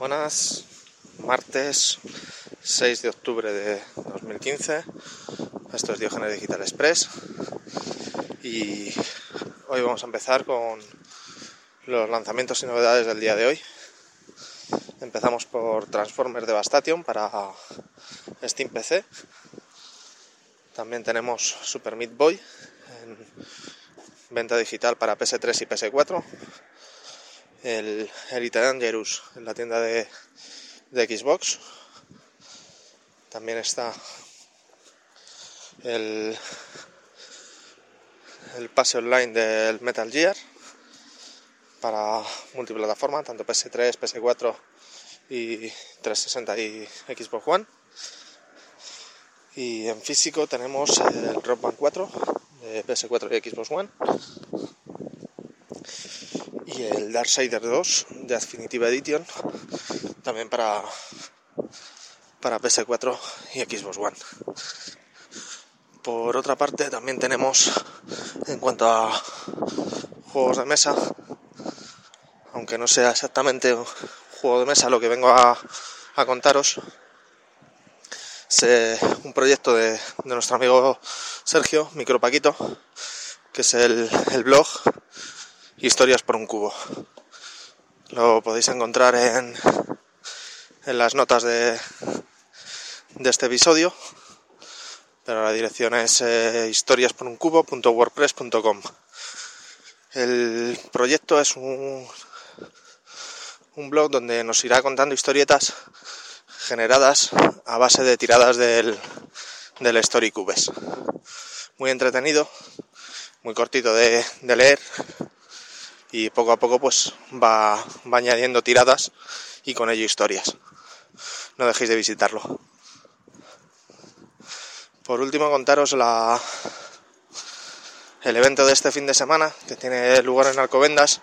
Buenas, martes 6 de octubre de 2015. Esto es Diógenes Digital Express y hoy vamos a empezar con los lanzamientos y novedades del día de hoy. Empezamos por Transformers Devastation para Steam PC. También tenemos Super Meat Boy en venta digital para PS3 y PS4 el Elite Dangerous en la tienda de, Xbox. También está el, el pase online del Metal Gear para multiplataforma, tanto PS3, PS4 y 360 y Xbox One. Y en físico tenemos el Rock Band 4 de PS4 y Xbox One el Darksider 2 de Definitive Edition también para para PS4 y Xbox One. Por otra parte también tenemos en cuanto a juegos de mesa, aunque no sea exactamente juego de mesa lo que vengo a, contaros, es un proyecto de, nuestro amigo Sergio, Micropaquito, que es el blog Historias por un cubo. Lo podéis encontrar en, en las notas de, de este episodio, pero la dirección es eh, historiasporuncubo.wordpress.com. El proyecto es un, un blog donde nos irá contando historietas generadas a base de tiradas del, del Storycubes. Muy entretenido, muy cortito de, de leer y poco a poco pues va, añadiendo tiradas y con ello historias. No dejéis de visitarlo. Por último contaros la, el evento de este fin de semana que tiene lugar en Alcobendas.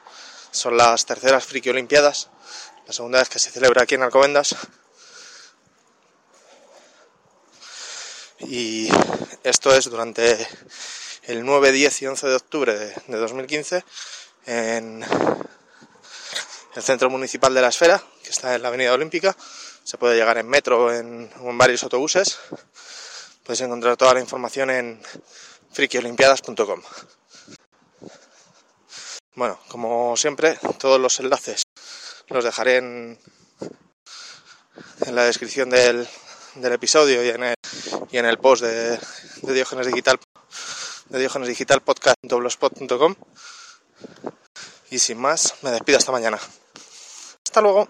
Son las terceras Friki Olimpiadas, la segunda vez que se celebra aquí en Alcobendas. Y esto es durante el 9, 10 y 11 de octubre de 2015 en el centro municipal de la esfera, que está en la avenida olímpica. Se puede llegar en metro o en, varios autobuses. Podéis encontrar toda la información en frikiolimpiadas.com. Bueno, como siempre, todos los enlaces los dejaré en, en la descripción del, del episodio y en el, y en el post de, de Diógenes Digital de Diógenes Digital podcast.blogspot.com y sin más, me despido hasta mañana. Hasta luego.